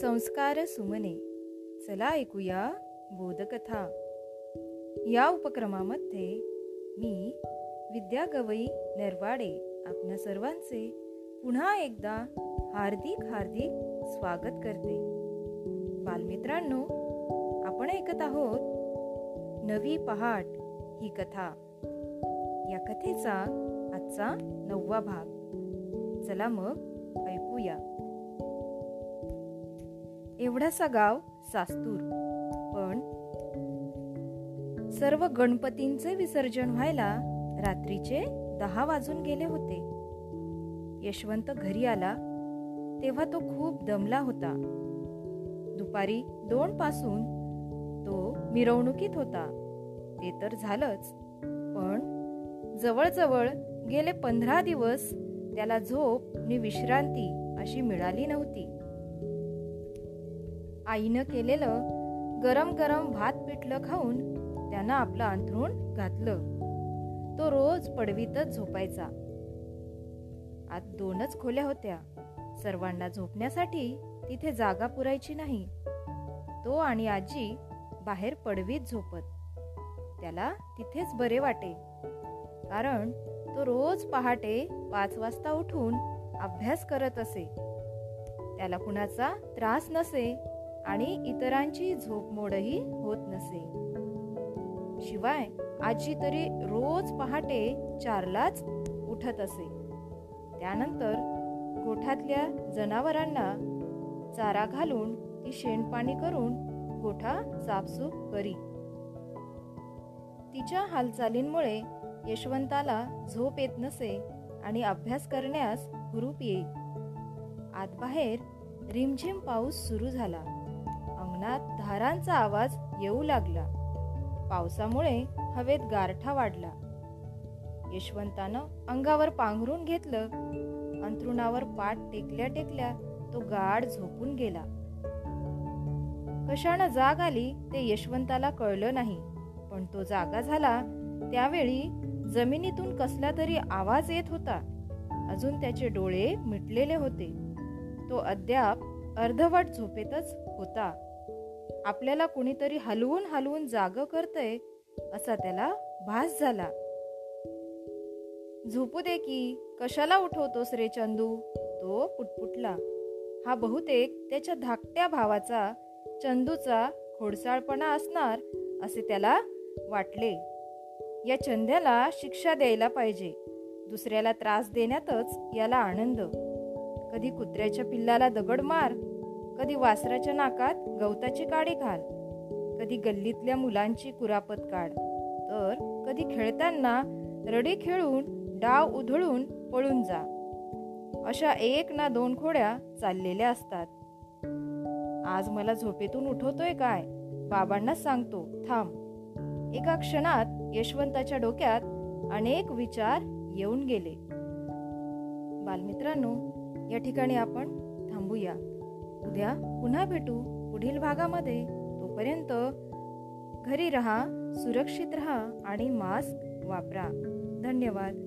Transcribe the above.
संस्कार सुमने. चला ऐकूया बोधकथा. या उपक्रमामध्ये मी विद्या गवई नरवाडे आपल्या सर्वांचे पुन्हा एकदा हार्दिक हार्दिक स्वागत करते. बालमित्रांनो आपण ऐकत आहोत नवी पहाट ही कथा. या कथेचा आजचा नववा भाग. चला मग ऐकूया. एवढासा गाव सास्तूर. पण सर्व गणपतींचे विसर्जन व्हायला रात्रीचे दहा वाजून गेले होते. यशवंत घरी आला तेव्हा तो खूप दमला होता. दुपारी दोन पासून तो मिरवणुकीत होता. ते तर झालंच पण जवळजवळ गेले पंधरा दिवस त्याला झोप आणि विश्रांती अशी मिळाली नव्हती. आईनं केलेलं गरम गरम भात पिठलं खाऊन त्यानं आपलं अंथरूण घातलं. तो रोज पडवीतच झोपायचा. आत दोनच खोल्या होत्या. सर्वांना झोपण्यासाठी तिथे जागा पुरायची नाही. तो आणि आजी बाहेर पडवीत झोपत. त्याला तिथेच बरे वाटे. कारण तो रोज पहाटे पाच वाजता उठून अभ्यास करत असे. त्याला कुणाचा त्रास नसे. आणि इतरांची झोप मोडही होत नसे. शिवाय आजी तरी रोज पहाटे चारलाच उठत असे. त्यानंतर गोठ्यातल्या जनावरांना चारा घालून ती शेणपाणी करून गोठा साफसूफ करी. तिच्या हालचालींमुळे यशवंताला झोप येत नसे आणि अभ्यास करण्यास हुरूप येई. आतबाहेर रिमझिम पाऊस सुरू झाला. कानात धारांचा आवाज येऊ लागला. पावसामुळे हवेत गारठा वाढला. यशवंतानं अंगावर पांघरून घेतलं. अंथरुणावर पाठ टेकल्या टेकल्या तो गाढ झोपून गेला. कशानं जाग आली ते यशवंताला कळलं नाही पण तो जागा झाला. त्यावेळी जमिनीतून कसला तरी आवाज येत होता. अजून त्याचे डोळे मिटलेले होते. तो अद्याप अर्धवट झोपेतच होता. आपल्याला कुणीतरी हलवून हलवून जाग करतय असा त्याला भास झाला. झोपू दे की कशाला उठवतोस रे चंदू? तो पुटपुटला. हा बहुतेक त्याच्या धाकट्या भावाचा चंदूचा खोडसाळपणा असणार असे त्याला वाटले. या चंद्याला शिक्षा द्यायला पाहिजे. दुसऱ्याला त्रास देण्यातच याला आनंद. कधी कुत्र्याच्या पिल्लाला दगड मार कधी वासराच्या नाकात गवताची काडी घाल. कधी गल्लीतल्या मुलांची कुरापत काढ. तर कधी खेळताना रडी खेळून डाव उधळून पळून जा. अशा एक ना दोन खोड्या चाललेल्या असतात. आज मला झोपेतून उठवतोय काय? बाबांना सांगतो थांब. एका क्षणात यशवंताच्या डोक्यात अनेक विचार येऊन गेले. बालमित्रांनो या ठिकाणी आपण थांबूया. उद्या पुन्हा भेटू. पुढील भागामध्ये तोपर्यंत घरी रहा सुरक्षित रहा आणि मास्क वापरा. धन्यवाद.